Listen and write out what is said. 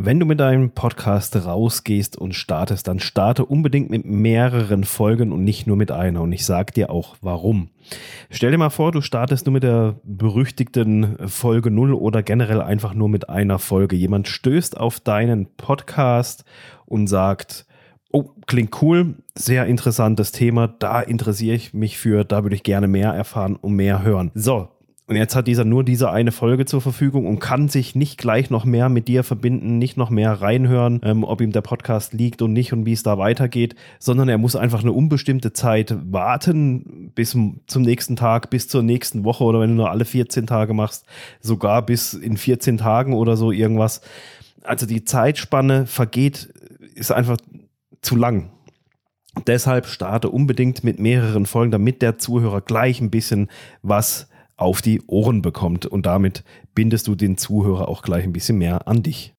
Wenn du mit deinem Podcast rausgehst und startest, dann starte unbedingt mit mehreren Folgen und nicht nur mit einer. Und ich sage dir auch warum. Stell dir mal vor, du startest nur mit der berüchtigten Folge 0 oder generell einfach nur mit einer Folge. Jemand stößt auf deinen Podcast und sagt, oh, klingt cool, sehr interessantes Thema, da interessiere ich mich für, da würde ich gerne mehr erfahren und mehr hören. So, und jetzt hat dieser nur diese eine Folge zur Verfügung und kann sich nicht gleich noch mehr mit dir verbinden, nicht noch mehr reinhören, ähm, ob ihm der Podcast liegt und nicht und wie es da weitergeht, sondern er muss einfach eine unbestimmte Zeit warten bis zum nächsten Tag, bis zur nächsten Woche oder wenn du nur alle 14 Tage machst, sogar bis in 14 Tagen oder so irgendwas. Also die Zeitspanne vergeht, ist einfach zu lang. Deshalb starte unbedingt mit mehreren Folgen, damit der Zuhörer gleich ein bisschen was auf die Ohren bekommt. Und damit bindest du den Zuhörer auch gleich ein bisschen mehr an dich.